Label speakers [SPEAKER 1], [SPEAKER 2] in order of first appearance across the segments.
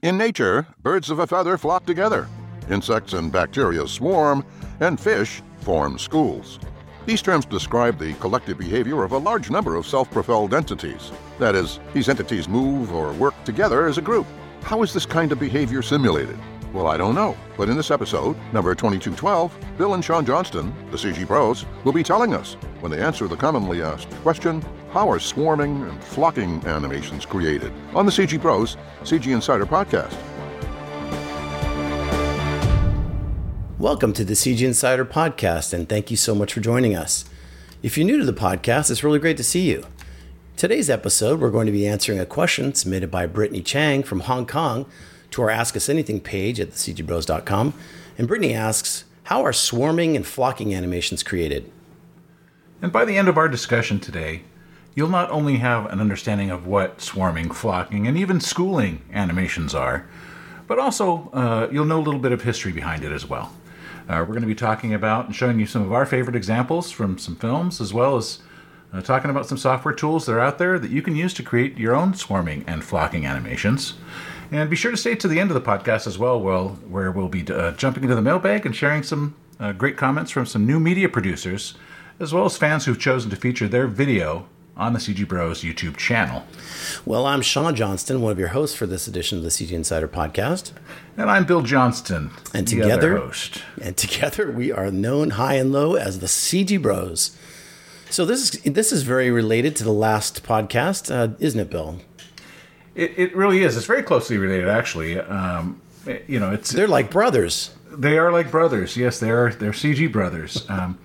[SPEAKER 1] In nature, birds of a feather flock together, insects and bacteria swarm, and fish form schools. These terms describe the collective behavior of a large number of self propelled entities. That is, these entities move or work together as a group. How is this kind of behavior simulated? Well, I don't know. But in this episode, number 2212, Bill and Sean Johnston, the CG Bros, will be telling us when they answer the commonly asked question How are swarming and flocking animations created? on the CG Bros CG Insider podcast.
[SPEAKER 2] Welcome to the CG Insider podcast, and thank you so much for joining us. If you're new to the podcast, it's really great to see you. Today's episode, we're going to be answering a question submitted by Brittany Chang from Hong Kong to our Ask Us Anything page at thecgbros.com. And Brittany asks, How are swarming and flocking animations created?
[SPEAKER 3] And by the end of our discussion today, you'll not only have an understanding of what swarming, flocking, and even schooling animations are, but also uh, you'll know a little bit of history behind it as well. Uh, we're going to be talking about and showing you some of our favorite examples from some films, as well as uh, talking about some software tools that are out there that you can use to create your own swarming and flocking animations. And be sure to stay to the end of the podcast as well, where we'll be uh, jumping into the mailbag and sharing some uh, great comments from some new media producers, as well as fans who've chosen to feature their video on the CG Bros YouTube channel.
[SPEAKER 2] Well, I'm Sean Johnston, one of your hosts for this edition of the CG Insider podcast.
[SPEAKER 3] And I'm Bill Johnston,
[SPEAKER 2] And
[SPEAKER 3] the
[SPEAKER 2] together,
[SPEAKER 3] other host.
[SPEAKER 2] and together we are known high and low as the CG Bros. So this is this is very related to the last podcast, uh, isn't it, Bill?
[SPEAKER 3] It, it really is. It's very closely related, actually. Um, you know, it's
[SPEAKER 2] They're like brothers.
[SPEAKER 3] they are like brothers. Yes, they are. They're CG brothers. Um,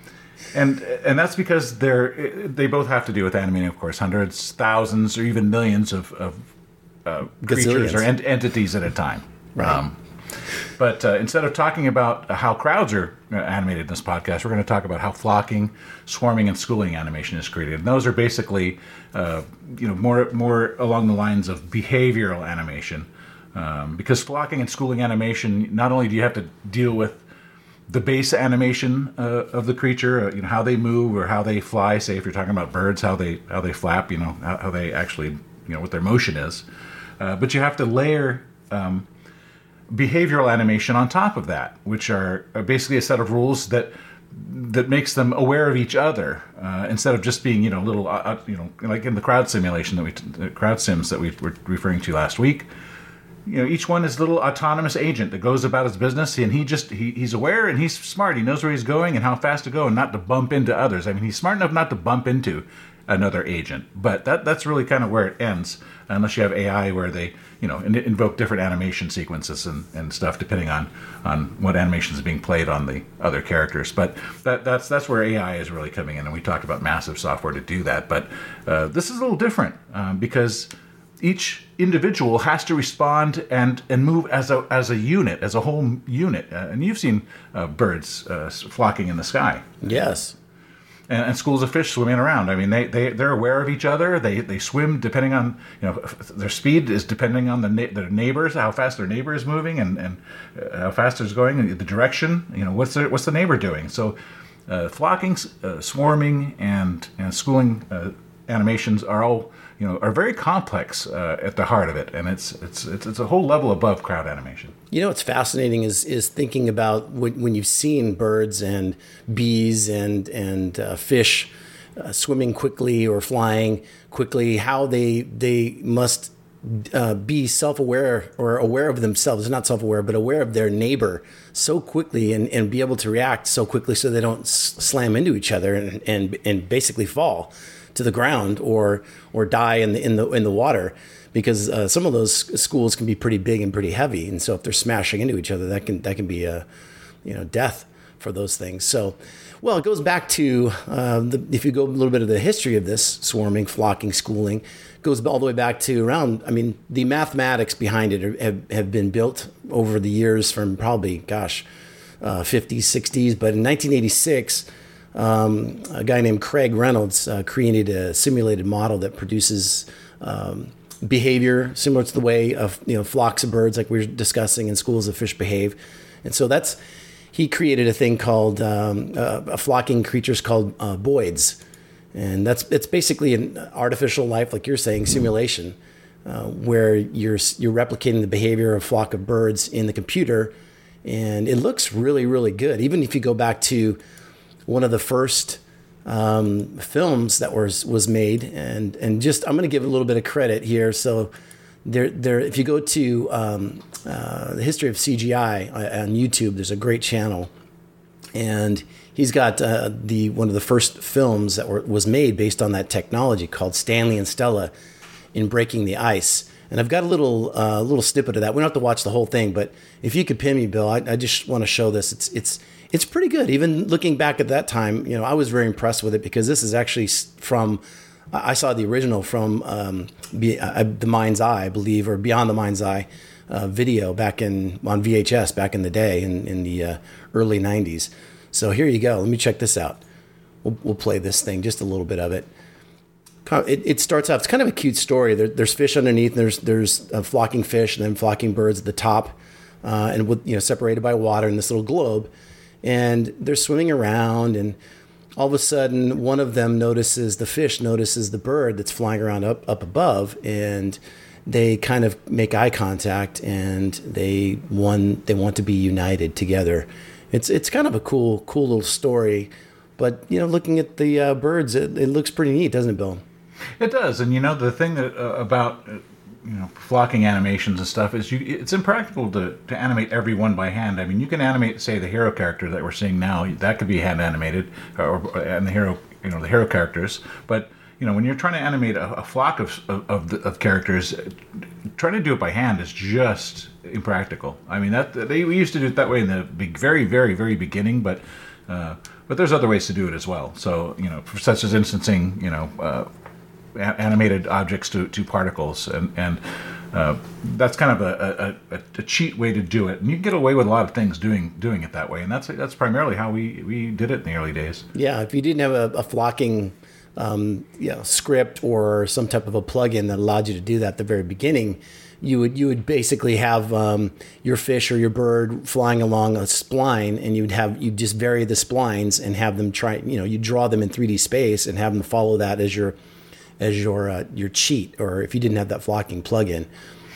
[SPEAKER 3] and and that's because they're they both have to do with animating, of course, hundreds, thousands, or even millions of, of uh, creatures or ent- entities at a time.
[SPEAKER 2] Right.
[SPEAKER 3] but uh, instead of talking about how crowds are uh, animated in this podcast, we're going to talk about how flocking, swarming, and schooling animation is created. And those are basically, uh, you know, more more along the lines of behavioral animation. Um, because flocking and schooling animation, not only do you have to deal with the base animation uh, of the creature, uh, you know, how they move or how they fly. Say, if you're talking about birds, how they how they flap, you know, how, how they actually, you know, what their motion is. Uh, but you have to layer um, behavioral animation on top of that, which are, are basically a set of rules that that makes them aware of each other uh, instead of just being, you know, little, uh, uh, you know, like in the crowd simulation that we, crowd sims that we were referring to last week you know each one is a little autonomous agent that goes about his business and he just he, he's aware and he's smart. He knows where he's going and how fast to go and not to bump into others. I mean he's smart enough not to bump into another agent but that that's really kind of where it ends unless you have ai where they you know in, invoke different animation sequences and, and stuff depending on on what animation is being played on the other characters. But that that's that's where ai is really coming in and we talked about massive software to do that. But uh, this is a little different um, because each individual has to respond and and move as a as a unit, as a whole unit. Uh, and you've seen uh, birds uh, flocking in the sky,
[SPEAKER 2] Yes.
[SPEAKER 3] and, and schools of fish swimming around. I mean, they they they're aware of each other. They they swim depending on you know their speed is depending on the na- their neighbors, how fast their neighbor is moving, and and uh, how fast it's going, and the direction. You know, what's the what's the neighbor doing? So. Uh, flocking, uh, swarming, and and schooling uh, animations are all you know are very complex uh, at the heart of it, and it's, it's it's it's a whole level above crowd animation.
[SPEAKER 2] You know what's fascinating is is thinking about when, when you've seen birds and bees and and uh, fish uh, swimming quickly or flying quickly, how they they must uh, be self-aware or aware of themselves not self-aware but aware of their neighbor so quickly and, and be able to react so quickly so they don't s- slam into each other and, and and basically fall to the ground or or die in the in the in the water because uh, some of those schools can be pretty big and pretty heavy. And so if they're smashing into each other that can that can be a you know death for those things. So well it goes back to uh, the, if you go a little bit of the history of this swarming flocking schooling goes all the way back to around i mean the mathematics behind it have, have been built over the years from probably gosh uh, 50s 60s but in 1986 um, a guy named Craig Reynolds uh, created a simulated model that produces um, behavior similar to the way of you know flocks of birds, like we were discussing, and schools of fish behave. And so that's he created a thing called um, uh, a flocking creatures called uh, boids, and that's it's basically an artificial life, like you're saying, simulation. uh, where you're you're replicating the behavior of a flock of birds in the computer, and it looks really really good. Even if you go back to one of the first um, films that was was made, and and just I'm going to give a little bit of credit here. So there there if you go to um, uh, the history of CGI uh, on YouTube, there's a great channel, and he's got uh, the one of the first films that were, was made based on that technology called Stanley and Stella in Breaking the Ice. And I've got a little uh, little snippet of that. We don't have to watch the whole thing, but if you could pin me, Bill, I, I just want to show this. It's it's it's pretty good. Even looking back at that time, you know, I was very impressed with it because this is actually from. I saw the original from um, Be, uh, the Mind's Eye, I believe, or Beyond the Mind's Eye uh, video back in on VHS back in the day in, in the uh, early '90s. So here you go. Let me check this out. We'll, we'll play this thing, just a little bit of it. It, it starts off. It's kind of a cute story. There, there's fish underneath. There's there's uh, flocking fish and then flocking birds at the top, uh, and with you know separated by water in this little globe and they're swimming around and all of a sudden one of them notices the fish notices the bird that's flying around up up above and they kind of make eye contact and they one they want to be united together. It's it's kind of a cool cool little story but you know looking at the uh, birds it, it, looks pretty neat doesn't it bill?
[SPEAKER 3] It does and you know the thing that uh, about uh, you know flocking animations and stuff is you it's impractical to, to animate every one by hand. I mean you can animate say the hero character that we're seeing now. That could be hand animated or and the hero you know the hero characters. But you know when you're trying to animate a, a flock of of, of, the, of, characters trying to do it by hand is just impractical. I mean that they we used to do it that way in the very very very beginning but uh, but there's other ways to do it as well. So you know such as instancing you know uh, animated objects to, to particles, and and uh, that's kind of a, a, a, cheat way to do it. And you can get away with a lot of things doing doing it that way, and that's that's primarily how we we did it in the early days.
[SPEAKER 2] Yeah, if you didn't have a, a flocking. Um, you know, script or some type of a plugin that allowed you to do that at the very beginning, you would you would basically have um, your fish or your bird flying along a spline, and you'd have you just vary the splines and have them try. You know, you draw them in 3D space and have them follow that as your as your uh, your cheat, or if you didn't have that flocking plugin.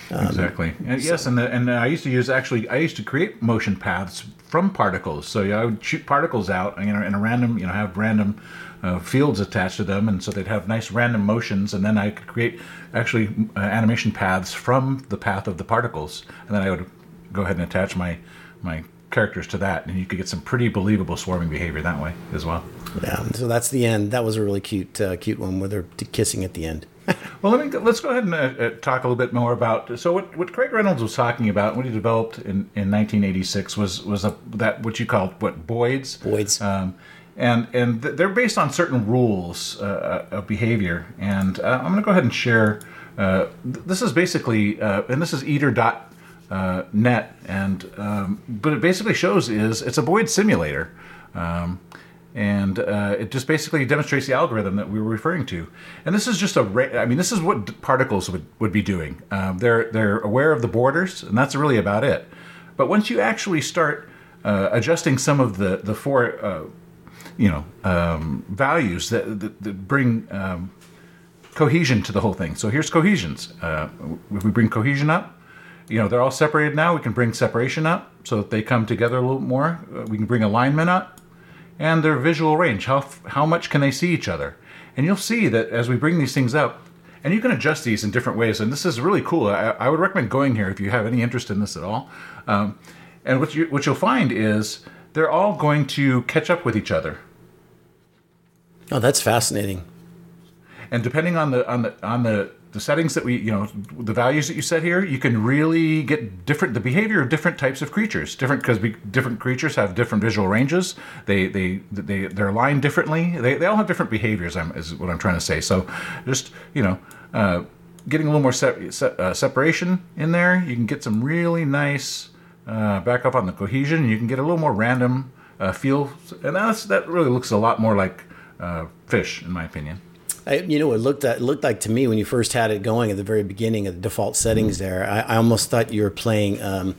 [SPEAKER 3] Um, exactly. And so. Yes, and the, and I used to use actually I used to create motion paths from particles. So yeah, I would shoot particles out, you know, in a random, you know, have random uh, fields attached to them, and so they'd have nice random motions, and then I could create actually uh, animation paths from the path of the particles, and then I would go ahead and attach my my characters to that, and you could get some pretty believable swarming behavior that way as well.
[SPEAKER 2] Yeah, so that's the end. That was a really cute, uh, cute one where they're kissing at the end.
[SPEAKER 3] well, let me let's go ahead and uh, uh, talk a little bit more about. So, what, what Craig Reynolds was talking about when he developed in, in 1986 was was a, that what you called what Boids.
[SPEAKER 2] Boids. Um,
[SPEAKER 3] and and they're based on certain rules uh, uh of behavior. And uh, I'm going to go ahead and share. this is basically, and this is Eater dot net, and um, but it basically shows is it's a Boid simulator. Um, and uh, it just basically demonstrates the algorithm that we were referring to. And this is just a, ra- I mean, this is what particles would, would be doing. Um, they're they're aware of the borders, and that's really about it. But once you actually start uh, adjusting some of the the four, uh, you know, um, values that, that, that bring um, cohesion to the whole thing. So here's cohesions. Uh, if we bring cohesion up, you know, they're all separated now. We can bring separation up so that they come together a little more. Uh, we can bring alignment up and their visual range. How, how much can they see each other? And you'll see that as we bring these things up, and you can adjust these in different ways. And this is really cool. I, I would recommend going here if you have any interest in this at all. Um, and what, you, what you'll find is they're all going to catch up with each other.
[SPEAKER 2] Oh, that's fascinating.
[SPEAKER 3] And depending on the on the on the the settings that we, you know, the values that you set here, you can really get different the behavior of different types of creatures. Different because different creatures have different visual ranges. They they they they're aligned differently. They, they all have different behaviors. Is what I'm trying to say. So just you know, uh, getting a little more se- se- uh, separation in there, you can get some really nice uh, back up on the cohesion. You can get a little more random uh, feel, and that's that really looks a lot more like uh, fish, in my opinion.
[SPEAKER 2] I, you know, it looked at, it looked like to me when you first had it going at the very beginning of the default settings. There, I, I almost thought you were playing. Um,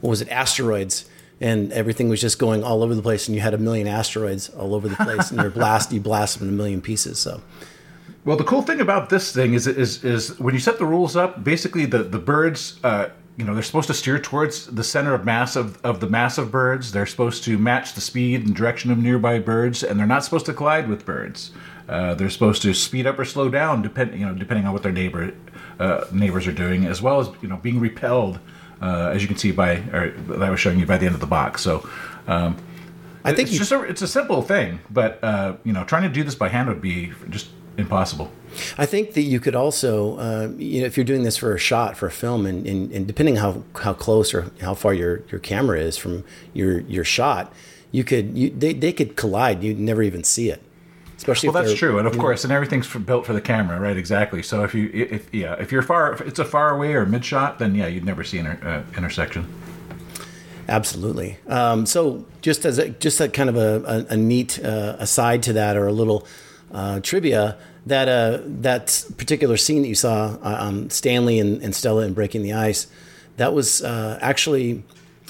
[SPEAKER 2] what was it? Asteroids, and everything was just going all over the place, and you had a million asteroids all over the place, and you blast you blast them in a million pieces. So.
[SPEAKER 3] Well, the cool thing about this thing is is is when you set the rules up, basically the the birds. Uh, you know they're supposed to steer towards the center of mass of, of the mass of birds they're supposed to match the speed and direction of nearby birds and they're not supposed to collide with birds uh, they're supposed to speed up or slow down depend, you know, depending on what their neighbor uh, neighbors are doing as well as you know being repelled uh, as you can see by or that I was showing you by the end of the box so um,
[SPEAKER 2] I think
[SPEAKER 3] it's
[SPEAKER 2] you-
[SPEAKER 3] just a, it's a simple thing but uh, you know trying to do this by hand would be just impossible
[SPEAKER 2] I think that you could also, uh, you know, if you're doing this for a shot for a film, and, and, and depending how how close or how far your, your camera is from your your shot, you could you, they they could collide. You'd never even see it. Especially
[SPEAKER 3] Well, that's true, and of course, and everything's for, built for the camera, right? Exactly. So if you, if yeah, if you're far, if it's a far away or mid shot, then yeah, you'd never see an uh, intersection.
[SPEAKER 2] Absolutely. Um, so just as a, just a kind of a, a, a neat uh, aside to that, or a little uh, trivia, that uh, that particular scene that you saw, uh, um, Stanley and, and Stella in Breaking the Ice, that was uh, actually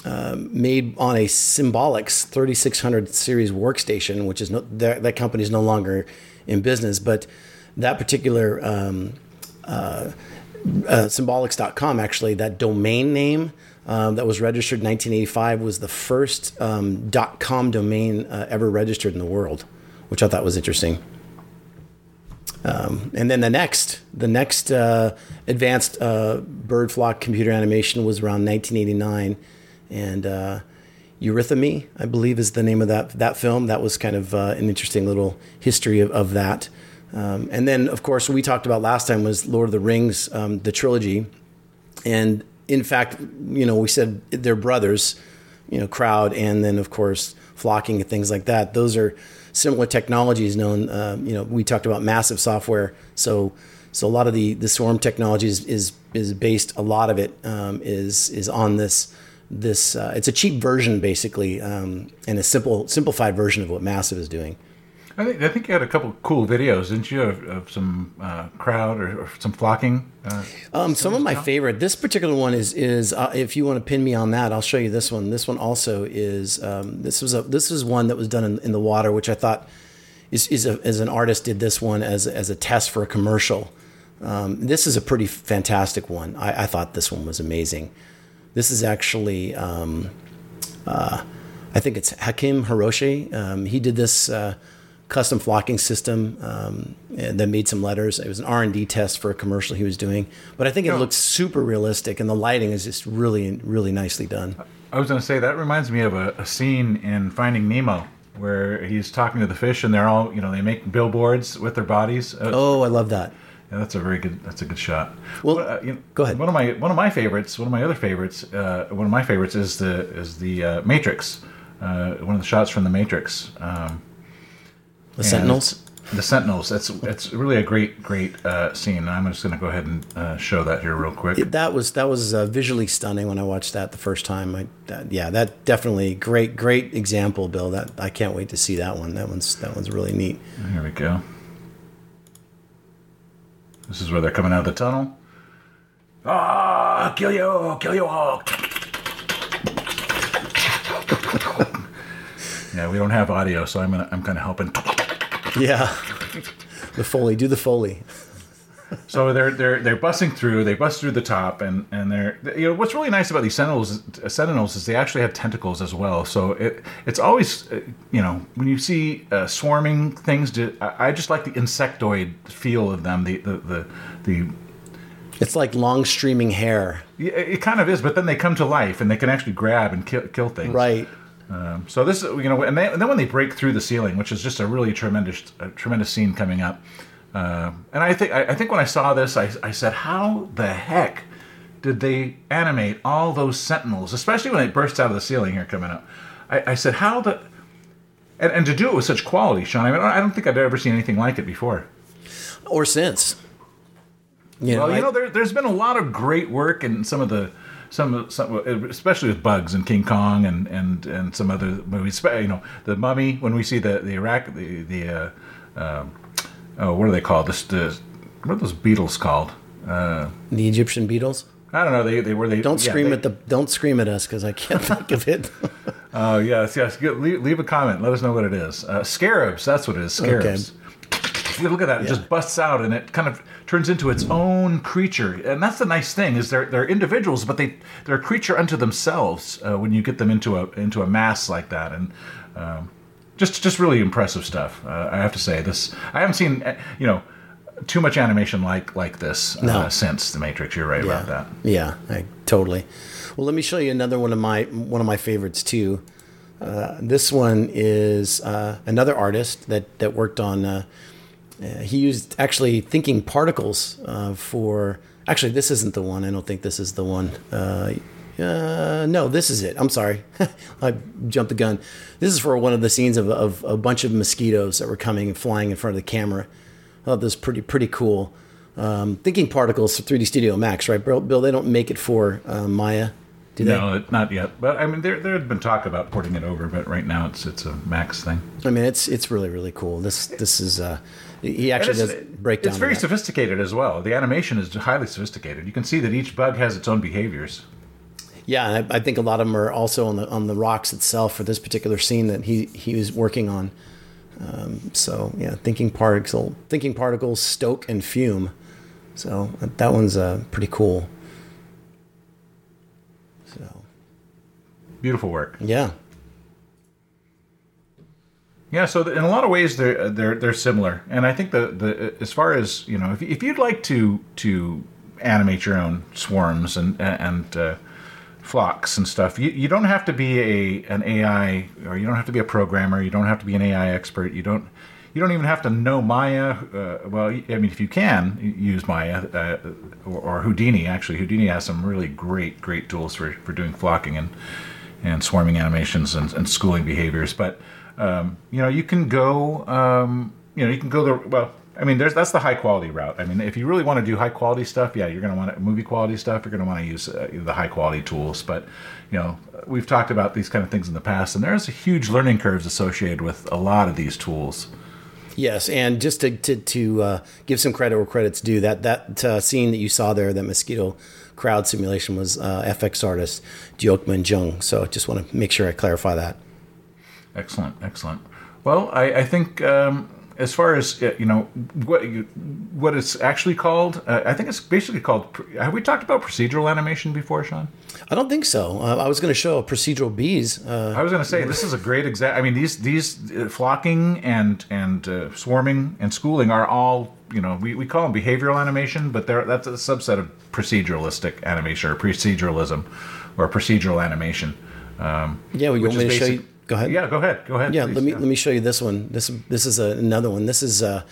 [SPEAKER 2] uh, made on a Symbolics 3600 series workstation, which is no, that, that company is no longer in business, but that particular um, uh, symbolics.com actually that domain name um, that was registered in 1985 was the first um, .com domain uh, ever registered in the world which i thought was interesting. Um, and then the next the next uh, advanced uh, bird flock computer animation was around 1989 and uh, Eurhythmy, I believe, is the name of that that film. That was kind of uh, an interesting little history of, of that. Um, and then, of course, we talked about last time was Lord of the Rings, um, the trilogy. And in fact, you know, we said they're brothers, you know, crowd, and then of course flocking and things like that. Those are similar technologies known. Um, you know, we talked about massive software, so so a lot of the the swarm technologies is is, is based. A lot of it um, is is on this this. Uh, it's a cheap version basically, um, and a simple simplified version of what massive is doing.
[SPEAKER 3] I think I think you had a couple cool videos, didn't you, of, of some uh, crowd or, or some flocking? Uh,
[SPEAKER 2] Um, some of my favorite. This particular one is is uh, if you want to pin me on that, I'll show you this one. This one also is. Um, this was a this was one that was done in, in the water, which I thought is is a, as an artist did this one as as a test for a commercial. Um, this is a pretty fantastic one. I, I thought this one was amazing. This is actually. Um, uh, I think it's Hakim Hiroshi. Um, he did this uh, custom flocking system um, that made some letters. It was an R and D test for a commercial he was doing, but I think it
[SPEAKER 3] Oh.
[SPEAKER 2] looks super realistic, and the lighting is just really, really nicely done.
[SPEAKER 3] I was going to say that reminds me of a, a scene in Finding Nemo where he's talking to the fish and they're all you know they make billboards with their bodies.
[SPEAKER 2] Oh, I love that.
[SPEAKER 3] Yeah, that's a very good. That's a good shot.
[SPEAKER 2] Well,
[SPEAKER 3] What, uh, you know,
[SPEAKER 2] go ahead.
[SPEAKER 3] One of my one of my favorites. One of my other favorites. Uh, one of my favorites is the is the uh, Matrix. Uh, one of the shots from the Matrix. Um,
[SPEAKER 2] The Sentinels.
[SPEAKER 3] The Sentinels. That's it's really a great great uh, scene. I'm just going to go ahead and uh, show that here real quick.
[SPEAKER 2] That was that was uh, visually stunning when I watched that the first time. I that, yeah, that definitely great great example, Bill. That I can't wait to see that one. That one's that one's really neat.
[SPEAKER 3] Here we go. This is where they're coming out of the tunnel. Ah, kill you, kill you all. yeah, we don't have audio, so I'm gonna, I'm kind of helping.
[SPEAKER 2] Yeah, the foley. Do the foley.
[SPEAKER 3] So they're they're they're busting through. They bust through the top, and and they're you know what's really nice about these sentinels sentinels is they actually have tentacles as well. So it it's always uh, you know when you see uh, swarming things, do, I, I just like the insectoid feel of them. The the the, the
[SPEAKER 2] It's like long streaming hair.
[SPEAKER 3] Yeah, it kind of is, but then they come to life and they can actually grab and kill, kill things.
[SPEAKER 2] Right.
[SPEAKER 3] Um, so this, is you know, and, they, and then when they break through the ceiling, which is just a really tremendous, a tremendous scene coming up. Uh, and I think, I, I think when I saw this, I, I said, how the heck did they animate all those sentinels, especially when it bursts out of the ceiling here coming up? I, I said, how the, and, and to do it with such quality, Sean. I mean, I don't think I've ever seen anything like it before.
[SPEAKER 2] Or since. You know,
[SPEAKER 3] Well, you know, there, there's been a lot of great work in some of the some, some especially with bugs and King Kong and and and some other movies. You know, the Mummy when we see the the Iraq the the uh, um oh what are they called? This the what are those beetles called? Uh,
[SPEAKER 2] the Egyptian beetles.
[SPEAKER 3] I don't know. They they were they
[SPEAKER 2] Don't
[SPEAKER 3] yeah,
[SPEAKER 2] scream
[SPEAKER 3] they-
[SPEAKER 2] at the. Don't scream at us because I can't think of it.
[SPEAKER 3] Oh yes yes. Get- Leave, leave a comment. Let us know what it is. Uh, scarabs. That's what it is. Scarabs. you look at that, it just busts out and it kind of turns into its own creature. And that's the nice thing is they're they're individuals, but they they're a creature unto themselves uh, when you get them into a into a mass like that. And um, just just really impressive stuff. Uh, I have to say this. I haven't seen uh, you know too much animation like like this uh,
[SPEAKER 2] No.
[SPEAKER 3] since the Matrix. You're right about that.
[SPEAKER 2] Yeah, I, totally. Well, let me show you another one of my one of my favorites too. Uh, this one is uh, another artist that that worked on. Uh, uh, he used actually thinking particles uh, for. Actually, this isn't the one. I don't think this is the one. Uh, no, this is it. I'm sorry, I jumped the gun. This is for one of the scenes of, of a bunch of mosquitoes that were coming and flying in front of the camera. I thought this was pretty pretty cool. Um, thinking particles for 3D Studio Max, right, Bill? Bill, they don't make it for uh, Maya, do they?
[SPEAKER 3] No, not yet. But I mean, there there had been talk about porting it over, but right now it's it's a Max thing.
[SPEAKER 2] I mean, it's it's really really cool. This this is uh, he actually does break down.
[SPEAKER 3] It's very sophisticated as well. The animation is highly sophisticated. You can see that each bug has its own behaviors.
[SPEAKER 2] Yeah, and I, I think a lot of them are also on the on the rocks itself for this particular scene that he he was working on. Um, so yeah, thinking particle, thinking particles, stoke and fume. So that one's uh, pretty cool. So
[SPEAKER 3] Beautiful work.
[SPEAKER 2] yeah,
[SPEAKER 3] Yeah, so in a lot of ways they're they're they're similar, and I think the the as far as you know, if, if you'd like to to animate your own swarms and and uh, flocks and stuff, you, you don't have to be a an AI or you don't have to be a programmer. You don't have to be an AI expert. You don't you don't even have to know Maya. Uh, well, I mean, if you can use Maya uh, or, or Houdini, actually, Houdini has some really great great tools for for doing flocking and and swarming animations and, and schooling behaviors. But um, you know, you can go, um, you know, you can go the well. I mean, there's that's the high quality route. I mean, if you really want to do high quality stuff, yeah, you're going to want to, movie quality stuff. You're going to want to use uh, the high quality tools. But you know, we've talked about these kind of things in the past, and there's huge learning curves associated with a lot of these tools.
[SPEAKER 2] Yes, and just to to, to uh, give some credit where credit's due, that that uh, scene that you saw there, that mosquito crowd simulation, was uh, FX artist Jiokman Jung. So I just want to make sure I clarify that.
[SPEAKER 3] Excellent, excellent. Well, I, I think um, as far as uh, you know, what what it's actually called, uh, I think it's basically called. Have we talked about procedural animation before, Sean?
[SPEAKER 2] I don't think so. Uh, I was going to show procedural bees. Uh,
[SPEAKER 3] I was going to say this is a great example. I mean, these these uh, flocking and and uh, swarming and schooling are all you know we, we call them behavioral animation, but they're that's a subset of proceduralistic animation or proceduralism or procedural animation. Um,
[SPEAKER 2] yeah, we
[SPEAKER 3] which
[SPEAKER 2] want me to show you. Go ahead.
[SPEAKER 3] Yeah, go ahead. Go ahead.
[SPEAKER 2] Yeah,
[SPEAKER 3] please,
[SPEAKER 2] let me let me show you this one. This this is a, another one. This is a,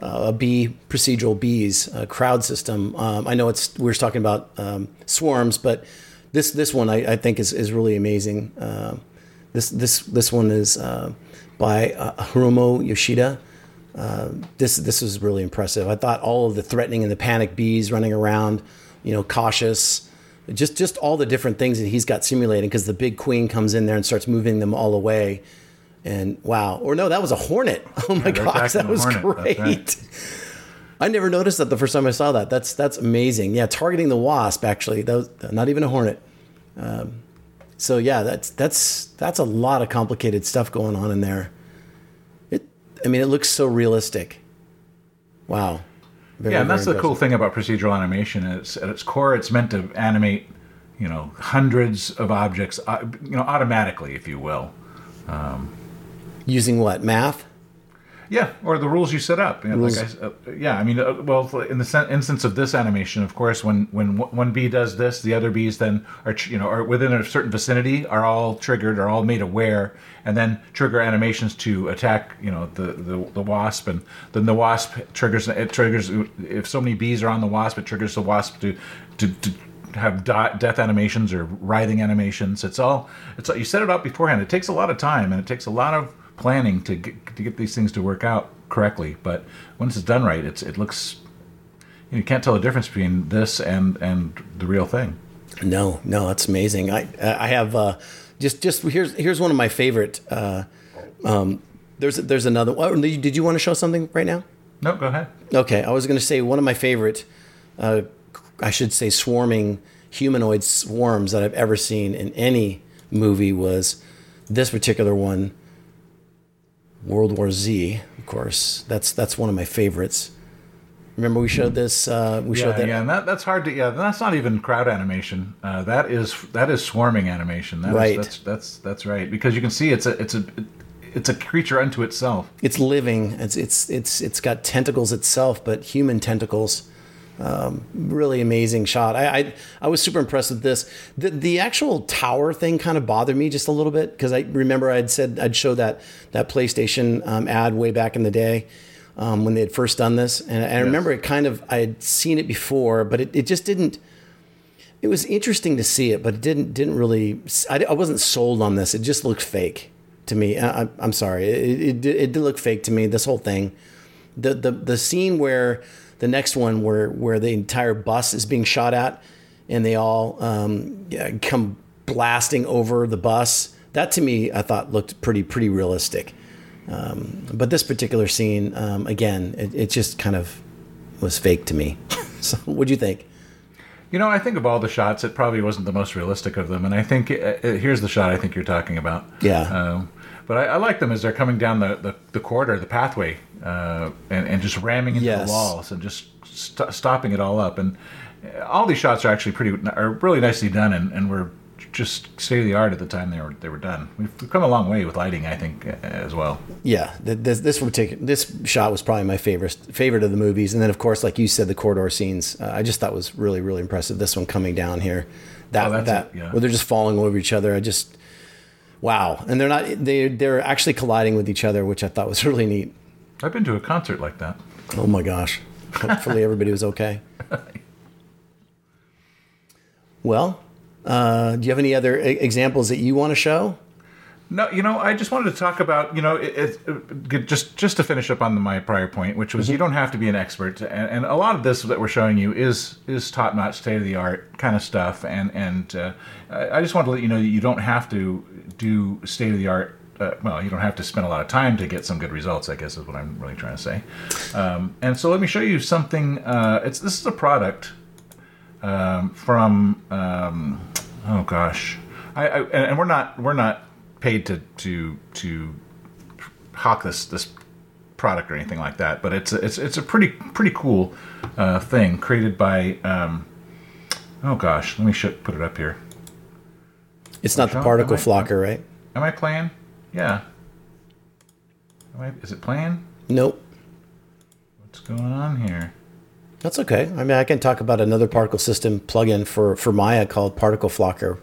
[SPEAKER 2] a bee procedural bees uh, crowd system. Um, I know it's we are talking about um, swarms, but this this one I, I think is, is really amazing. Um this this this one is uh, by uh, Hiromo Yoshida. Uh, this this was really impressive. I thought all of the threatening and the panic bees running around, you know, cautious, just just all the different things that he's got simulating because the big queen comes in there and starts moving them all away. And wow, or no, that was a hornet. Oh my
[SPEAKER 3] they're
[SPEAKER 2] gosh, that was
[SPEAKER 3] hornet,
[SPEAKER 2] great.
[SPEAKER 3] right.
[SPEAKER 2] I never noticed that the first time I saw that. That's that's amazing. Yeah, targeting the wasp actually. That was not even a hornet. Um, so yeah, that's that's that's a lot of complicated stuff going on in there. It, I mean, it looks so realistic. Wow. Very,
[SPEAKER 3] yeah, and that's the cool thing about procedural animation. It's at its core, it's meant to animate, you know, hundreds of objects, uh, you know, automatically, if you will.
[SPEAKER 2] Using what math?
[SPEAKER 3] Yeah, or the rules you set up. You know, like I, uh, yeah, I mean, uh, well, in the sen- instance of this animation, of course, when when w- one bee does this, the other bees then are tr- you know are within a certain vicinity are all triggered, are all made aware, and then trigger animations to attack you know the the, the wasp, and then the wasp triggers it triggers if so many bees are on the wasp, it triggers the wasp to to. to have di- death animations or writhing animations. It's all it's all, you set it up beforehand. It takes a lot of time and it takes a lot of planning to get, to get these things to work out correctly. But once it's done right, it's it looks you can't tell the difference between this and and the real thing.
[SPEAKER 2] No, no, that's amazing. I I have uh, just just here's here's one of my favorite. Uh, um, there's there's another. Oh, did you want to show something right now?
[SPEAKER 3] No, go ahead.
[SPEAKER 2] Okay, I was going to say one of my favorite, uh, I should say, swarming humanoid swarms that I've ever seen in any movie was this particular one. World War Z, of course. That's that's one of my favorites. Remember we showed this. Uh, we
[SPEAKER 3] yeah,
[SPEAKER 2] showed that.
[SPEAKER 3] yeah, and that, that's hard to. Yeah, that's not even crowd animation. Uh, that is that is swarming animation. That is-
[SPEAKER 2] Right.
[SPEAKER 3] that's that's that's right because you can see it's a it's a it's a creature unto itself.
[SPEAKER 2] It's living. It's it's it's it's got tentacles itself, but human tentacles. Um, really amazing shot. I, I I was super impressed with this. The the actual tower thing kind of bothered me just a little bit because I remember I'd said I'd show that that PlayStation um, ad way back in the day um, when they had first done this, and I remember it kind of I had seen it before, but it, it just didn't. It was interesting to see it, but it didn't didn't really. I, I wasn't sold on this. It just looked fake to me. I, I- I'm sorry. It, it, did- it did look fake to me. This whole thing, the the the scene where the next one where where the entire bus is being shot at, and they all um, yeah, come blasting over the bus. That to me, I thought looked pretty pretty realistic. Um, but this particular scene, um, again, it, it just kind of was fake to me. so, what'd you think?
[SPEAKER 3] You know, I think of all the shots, it probably wasn't the most realistic of them. And I think uh, uh, here's the shot I think you're talking about.
[SPEAKER 2] Yeah.
[SPEAKER 3] Um, but I, I like them as they're coming down the, the, the corridor, the pathway, uh, and, and just ramming into
[SPEAKER 2] Yes.
[SPEAKER 3] the walls and just st- stopping it all up. And uh, all these shots are actually pretty, are really nicely done and, and were just state of the art at the time they were they were done. We've, we've come a long way with lighting, I think, as well.
[SPEAKER 2] Yeah, this this particular this shot was probably my favorite favorite of the movies, and then of course, like you said, the corridor scenes. Uh, I just thought was really really impressive. This one coming down here, that
[SPEAKER 3] Oh,
[SPEAKER 2] that
[SPEAKER 3] it, yeah.
[SPEAKER 2] where they're just falling over each other. I just wow, and they're not they they're actually colliding with each other, which I thought was really neat.
[SPEAKER 3] I've been to a concert like that.
[SPEAKER 2] Oh my gosh! Hopefully everybody was okay. Well, uh, do you have any other examples that you want to show?
[SPEAKER 3] No, you know, I just wanted to talk about, you know, it, it, it- just just to finish up on my prior point, which was you don't have to be an expert, and, and a lot of this that we're showing you is is top notch, state of the art kind of stuff, and and uh, I just wanted to let you know that you don't have to do state of the art. Uh, well, you don't have to spend a lot of time to get some good results. I guess is what I'm really trying to say. Um, and so let me show you something. Uh, it's this is a product um, from um, oh gosh, I, I and we're not we're not paid to to to hawk this this product or anything like that, but it's a, it's it's a pretty pretty cool uh, thing created by um, oh gosh, let me sh- put it up here.
[SPEAKER 2] It's not the particle
[SPEAKER 3] I-
[SPEAKER 2] flocker, right?
[SPEAKER 3] Am I playing? Yeah. Am I, is it playing?
[SPEAKER 2] Nope.
[SPEAKER 3] What's going on here?
[SPEAKER 2] That's okay. I mean, I can talk about another particle system plugin for for Maya called Particle Flocker,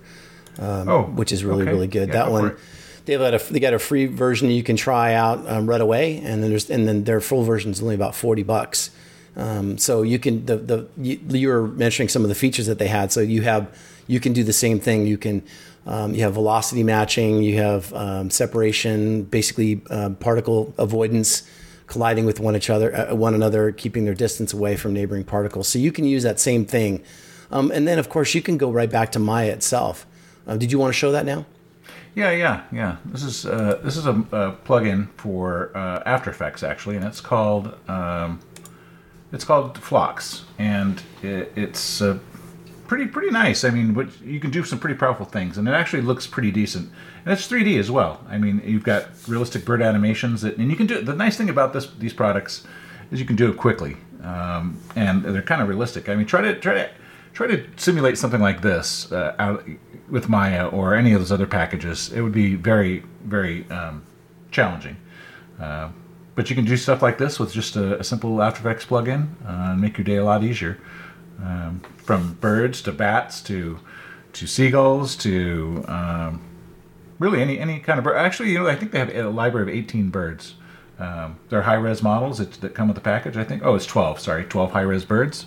[SPEAKER 3] oh,
[SPEAKER 2] which is really
[SPEAKER 3] okay.
[SPEAKER 2] really good.
[SPEAKER 3] Yeah,
[SPEAKER 2] that
[SPEAKER 3] go
[SPEAKER 2] one, they got a they got a free version you can try out um, right away, and then there's and then their full version is only about forty bucks. Um, so you can the the you, you were mentioning some of the features that they had. So you have you can do the same thing. You can um, you have velocity matching, you have um, separation, basically um, particle avoidance, colliding with one each other, uh, one another, keeping their distance away from neighboring particles. So you can use that same thing, um, and then of course you can go right back to Maya itself. Uh, did you want to show that now?
[SPEAKER 3] Yeah, yeah, yeah. This is uh, this is a, a plugin for uh, After Effects actually, and it's called um, it's called Flux, and it, it's uh, pretty pretty nice. I mean, you can do some pretty powerful things, and it actually looks pretty decent. And it's 3D as well. I mean, you've got realistic bird animations, that, and you can do. The nice thing about this these products is you can do it quickly, um, and they're kind of realistic. I mean, try to try to try to simulate something like this uh, out with Maya or any of those other packages. It would be very very um, challenging. Uh, but you can do stuff like this with just a, a simple After Effects plugin uh, and make your day a lot easier. Um, from birds to bats to to seagulls to um, really any any kind of bird. Actually, you know, I think they have a library of 18 birds. Um, they're high res models that, that come with the package. I think. Oh, it's 12. Sorry, 12 high res birds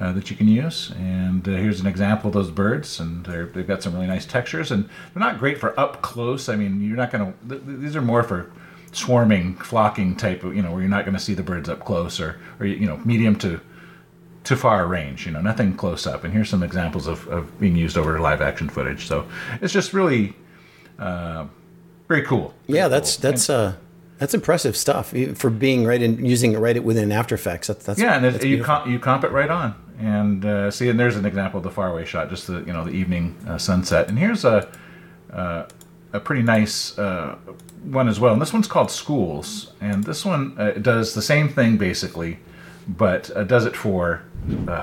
[SPEAKER 3] uh, that you can use. And uh, here's an example of those birds, and they're, they've got some really nice textures. And they're not great for up close. I mean, you're not going to. Th- th- these are more for swarming, flocking type of. You know, where you're not going to see the birds up close, or or you know, medium to to far range, you know, nothing close up. And here's some examples of, of being used over live action footage. So it's just really uh, very cool.
[SPEAKER 2] Yeah, that's
[SPEAKER 3] cool.
[SPEAKER 2] that's uh that's impressive stuff for being right in using it right within After Effects. That's that's
[SPEAKER 3] yeah, and
[SPEAKER 2] that's
[SPEAKER 3] it, you comp, you comp it right on. And uh, see, and there's an example of the faraway shot, just the you know the evening uh, sunset. And here's a uh, a pretty nice uh, one as well, and this one's called Schools, and this one uh, does the same thing basically, but uh, does it for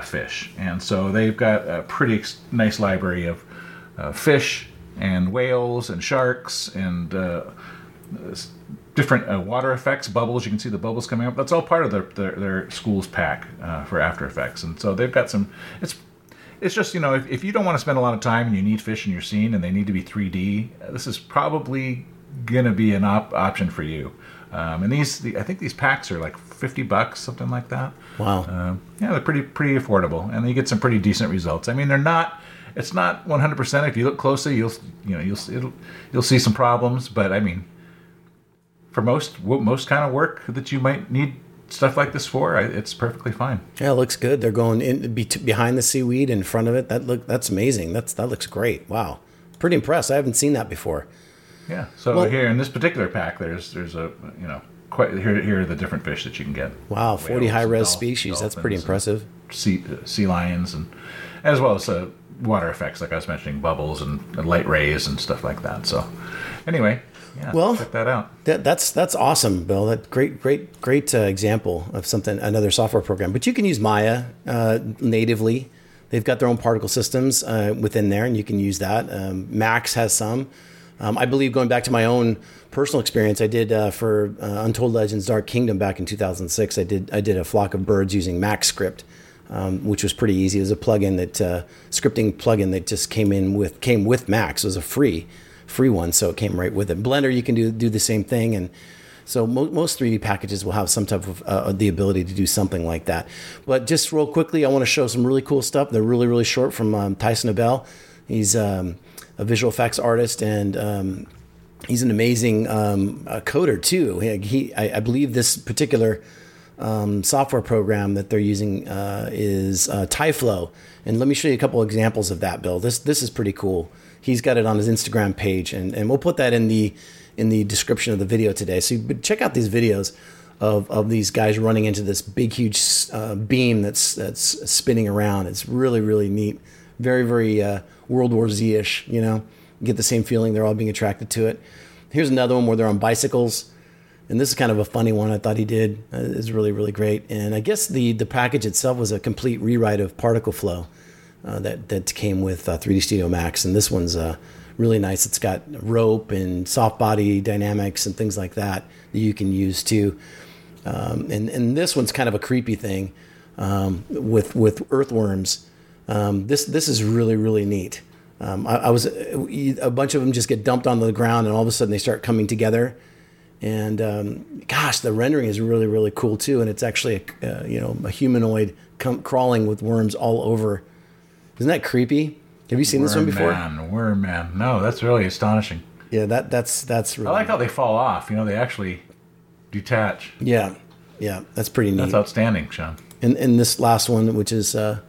[SPEAKER 3] fish. And so they've got a pretty ex- nice library of fish and whales and sharks and different uh, water effects, bubbles. You can see the bubbles coming up. That's all part of their their, their schools pack uh, for After Effects, and so they've got some. It's it's just you know if, if you don't want to spend a lot of time and you need fish in your scene and they need to be 3D, uh, this is probably gonna be an op- option for you. Um, and these, the, I think these packs are like 50 bucks, something like that.
[SPEAKER 2] Wow.
[SPEAKER 3] Um, yeah, they're pretty pretty affordable, and you get some pretty decent results. I mean, they're not. It's not 100. percent If you look closely, you'll you know you'll it'll, you'll see some problems, but I mean, for most most kind of work that you might need stuff like this for, I, it's perfectly fine.
[SPEAKER 2] Yeah, it looks good. They're going in be, behind the seaweed in front of it. That look that's amazing. That's that looks great. Wow, pretty impressed. I haven't seen that before.
[SPEAKER 3] Yeah. So
[SPEAKER 2] Well-
[SPEAKER 3] here in this particular pack, there's there's a you know quite here here are the different fish that you can get.
[SPEAKER 2] Wow, forty
[SPEAKER 3] Whales
[SPEAKER 2] high res species. That's pretty impressive.
[SPEAKER 3] Sea uh, sea lions and as well as uh, water effects like I was mentioning, bubbles and, and light rays and stuff like that. So anyway, yeah,
[SPEAKER 2] Well-
[SPEAKER 3] check that out.
[SPEAKER 2] That, that's that's awesome, Bill. That great, great, great uh, example of something another software program. But you can use Maya uh, natively. They've got their own particle systems uh, within there, and you can use that. Um, Max has some. Um, I believe going back to my own personal experience, I did uh, for uh, Untold Legends: Dark Kingdom back in 2006. I did I did a flock of birds using Max Script, um, which was pretty easy. It was a plugin that uh, scripting plugin that just came in with came with Max. It was a free free one, so it came right with it. Blender, you can do do the same thing, and so mo- most 3D packages will have some type of uh, the ability to do something like that. But just real quickly, I want to show some really cool stuff. They're really really short from um, Tyson Ibele. He's um, a visual effects artist and um, he's an amazing um, coder too. He, he I, I believe this particular um, software program that they're using uh, is uh, Tyflow, and let me show you a couple examples of that. Bill, this this is pretty cool. He's got it on his Instagram page, and, and we'll put that in the in the description of the video today. So check out these videos of, of these guys running into this big huge uh, beam that's that's spinning around. It's really really neat. Very very uh, World War Z ish. You know, you get the same feeling. They're all being attracted to it. Here's another one where they're on bicycles and this is kind of a funny one. I thought he did uh, is really really great. And I guess the the package itself was a complete rewrite of Particle Flow uh, that that came with uh, 3D Studio Max. And this one's uh, really nice. It's got rope and soft body dynamics and things like that that you can use too. Um, and and this one's kind of a creepy thing um, with with earthworms. Um, this this is really really neat. Um, I, I was a bunch of them just get dumped onto the ground, and all of a sudden they start coming together and um, gosh, the rendering is really really cool too. And it's actually a, uh, you know a humanoid com- crawling with worms all over. Isn't that creepy? Have you seen this one
[SPEAKER 3] Worm
[SPEAKER 2] before?
[SPEAKER 3] Man, worm man. No, that's really astonishing.
[SPEAKER 2] Yeah, that that's that's really
[SPEAKER 3] I like how they fall off. You know, they actually detach.
[SPEAKER 2] yeah yeah that's pretty neat.
[SPEAKER 3] That's outstanding, Sean.
[SPEAKER 2] and and this last one, which is uh,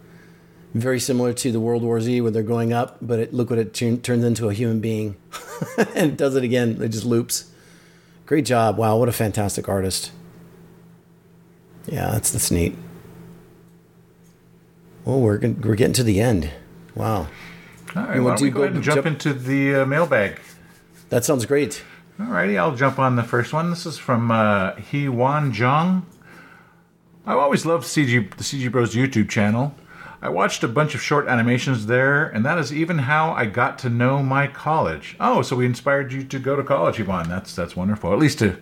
[SPEAKER 2] very similar to the World War Z, where they're going up, but it, look what it turn, turns into a human being, and it does it again. It just loops. Great job! Wow, what a fantastic artist. Yeah, that's that's neat. Well, we're gon- we're getting to the end. Wow,
[SPEAKER 3] All right,
[SPEAKER 2] You
[SPEAKER 3] why
[SPEAKER 2] want
[SPEAKER 3] don't we
[SPEAKER 2] to
[SPEAKER 3] go ahead and jump
[SPEAKER 2] jump-
[SPEAKER 3] into the uh, mailbag?
[SPEAKER 2] that sounds great.
[SPEAKER 3] All righty, I'll jump on the first one. This is from uh, He Wan Zhang. I've always loved CG, the CG Bros YouTube channel. I watched a bunch of short animations there, and that is even how I got to know my college. Oh, so we inspired you to go to college, Yvonne. That's that's wonderful. At least to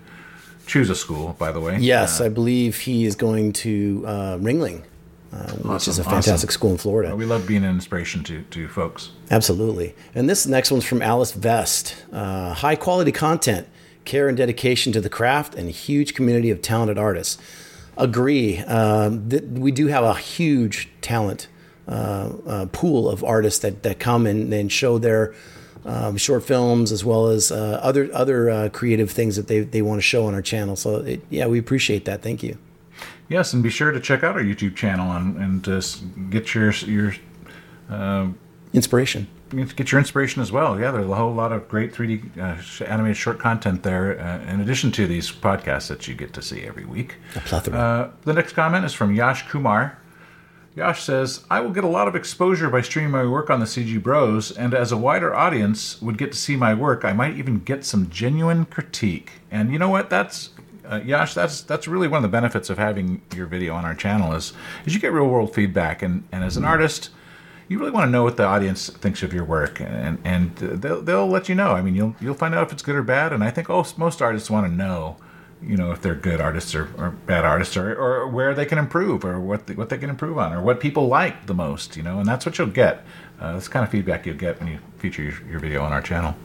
[SPEAKER 3] choose a school, by the way.
[SPEAKER 2] Yes, I believe he is going to uh, Ringling, uh, which is a fantastic
[SPEAKER 3] awesome.
[SPEAKER 2] school in Florida.
[SPEAKER 3] Uh, we love being an inspiration to to folks.
[SPEAKER 2] Absolutely. And this next one's from Alice Vest. Uh, high quality content, care and dedication to the craft, and a huge community of talented artists. Agree. Um, th- we do have a huge talent uh, uh, pool of artists that, that come and, and show their um, short films as well as uh, other other uh, creative things that they, they want to show on our channel. So, it, yeah, we appreciate that. Thank you.
[SPEAKER 3] Yes, and be sure to check out our YouTube channel and and uh, get your your
[SPEAKER 2] Inspiration.
[SPEAKER 3] get your inspiration as well. Yeah, there's a whole lot of great 3D uh, animated short content there, uh, in addition to these podcasts that you get to see every week.
[SPEAKER 2] A plethora.
[SPEAKER 3] Uh, the next comment is from Yash Kumar. Yash says, I will get a lot of exposure by streaming my work on the CG Bros, and as a wider audience would get to see my work, I might even get some genuine critique. And you know what? That's uh, Yash, that's that's really one of the benefits of having your video on our channel is is you get real world feedback, and and as an artist, you really want to know what the audience thinks of your work, and and they'll they'll let you know. I mean, you'll you'll find out if it's good or bad, and I think oh, most artists want to know you know if they're good artists or, or bad artists or, or where they can improve or what they, what they can improve on or what people like the most you know and that's what you'll get. Uh, that's the kind of feedback you'll get when you feature your, your video on our channel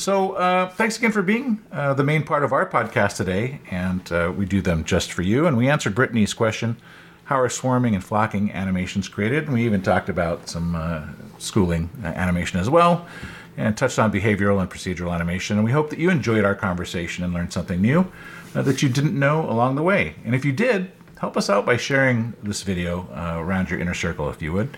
[SPEAKER 3] so uh, thanks again for being uh, the main part of our podcast today and uh, we do them just for you and we answered brittany's question how are swarming and flocking animations created and we even talked about some uh, schooling animation as well and touched on behavioral and procedural animation. And we hope that you enjoyed our conversation and learned something new uh, that you didn't know along the way. And if you did, help us out by sharing this video uh, around your inner circle, if you would.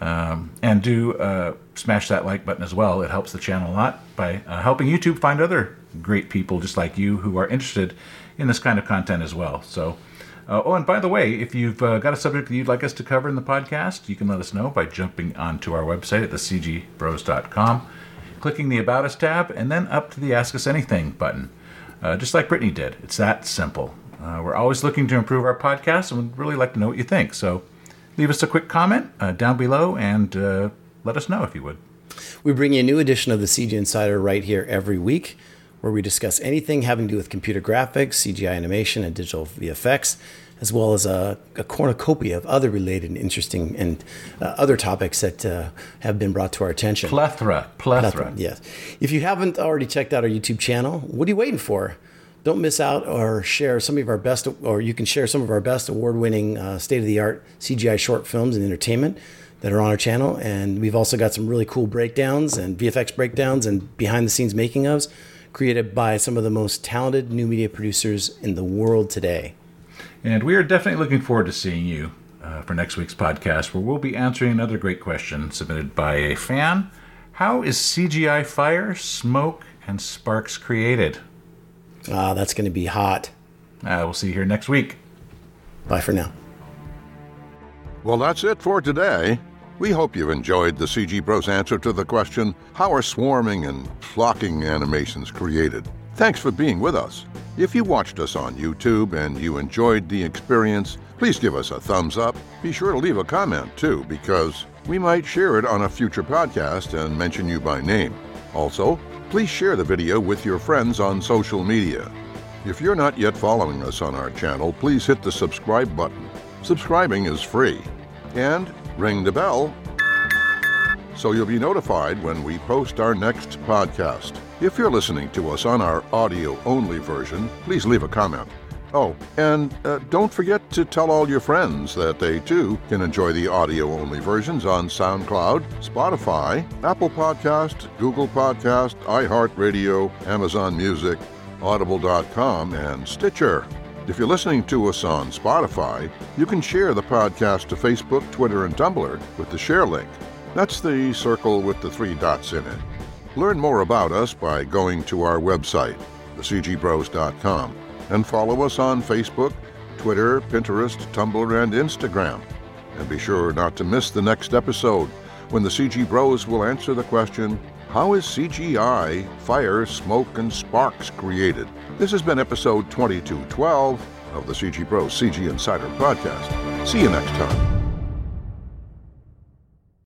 [SPEAKER 3] Um, and do uh, smash that like button as well. It helps the channel a lot by uh, helping YouTube find other great people just like you who are interested in this kind of content as well. So, uh, oh, and by the way, if you've uh, got a subject that you'd like us to cover in the podcast, you can let us know by jumping onto our website at thecgbros.com clicking the About Us tab, and then up to the Ask Us Anything button, uh, just like Brittany did. It's that simple. Uh, we're always looking to improve our podcast and would really like to know what you think. So leave us a quick comment uh, down below and uh, let us know if you would.
[SPEAKER 2] We bring you a new edition of the CG Insider right here every week, where we discuss anything having to do with computer graphics, CGI animation, and digital VFX as well as a, a cornucopia of other related and interesting and uh, other topics that uh, have been brought to our attention.
[SPEAKER 3] Plethora, plethora, plethora.
[SPEAKER 2] Yes. If you haven't already checked out our YouTube channel, what are you waiting for? Don't miss out or share some of our best, or you can share some of our best award winning, uh, state of the art CGI short films and entertainment that are on our channel. And we've also got some really cool breakdowns and VFX breakdowns and behind the scenes making ofs created by some of the most talented new media producers in the world today.
[SPEAKER 3] And we are definitely looking forward to seeing you uh, for next week's podcast, where we'll be answering another great question submitted by a fan. How is CGI fire, smoke, and sparks created?
[SPEAKER 2] Ah, that's going to be hot.
[SPEAKER 3] Uh, we'll see you here next week.
[SPEAKER 2] Bye for now.
[SPEAKER 1] Well, that's it for today. We hope you've enjoyed the CG Bros answer to the question How are swarming and flocking animations created? Thanks for being with us. If you watched us on YouTube and you enjoyed the experience, please give us a thumbs up. Be sure to leave a comment too, because we might share it on a future podcast and mention you by name. Also, please share the video with your friends on social media. If you're not yet following us on our channel, please hit the subscribe button. Subscribing is free. And ring the bell so you'll be notified when we post our next podcast. If you're listening to us on our audio only version, please leave a comment. Oh, and uh, don't forget to tell all your friends that they too can enjoy the audio only versions on SoundCloud, Spotify, Apple Podcast, Google Podcast, iHeartRadio, Amazon Music, Audible.com, and Stitcher. If you're listening to us on Spotify, you can share the podcast to Facebook, Twitter, and Tumblr with the share link. That's the circle with the three dots in it. Learn more about us by going to our website, thecgbros.com, and follow us on Facebook, Twitter, Pinterest, Tumblr, and Instagram. And be sure not to miss the next episode when the CG Bros will answer the question How is CGI, fire, smoke, and sparks created? This has been episode 2212 of the CG Bros CG Insider Podcast. See you next time.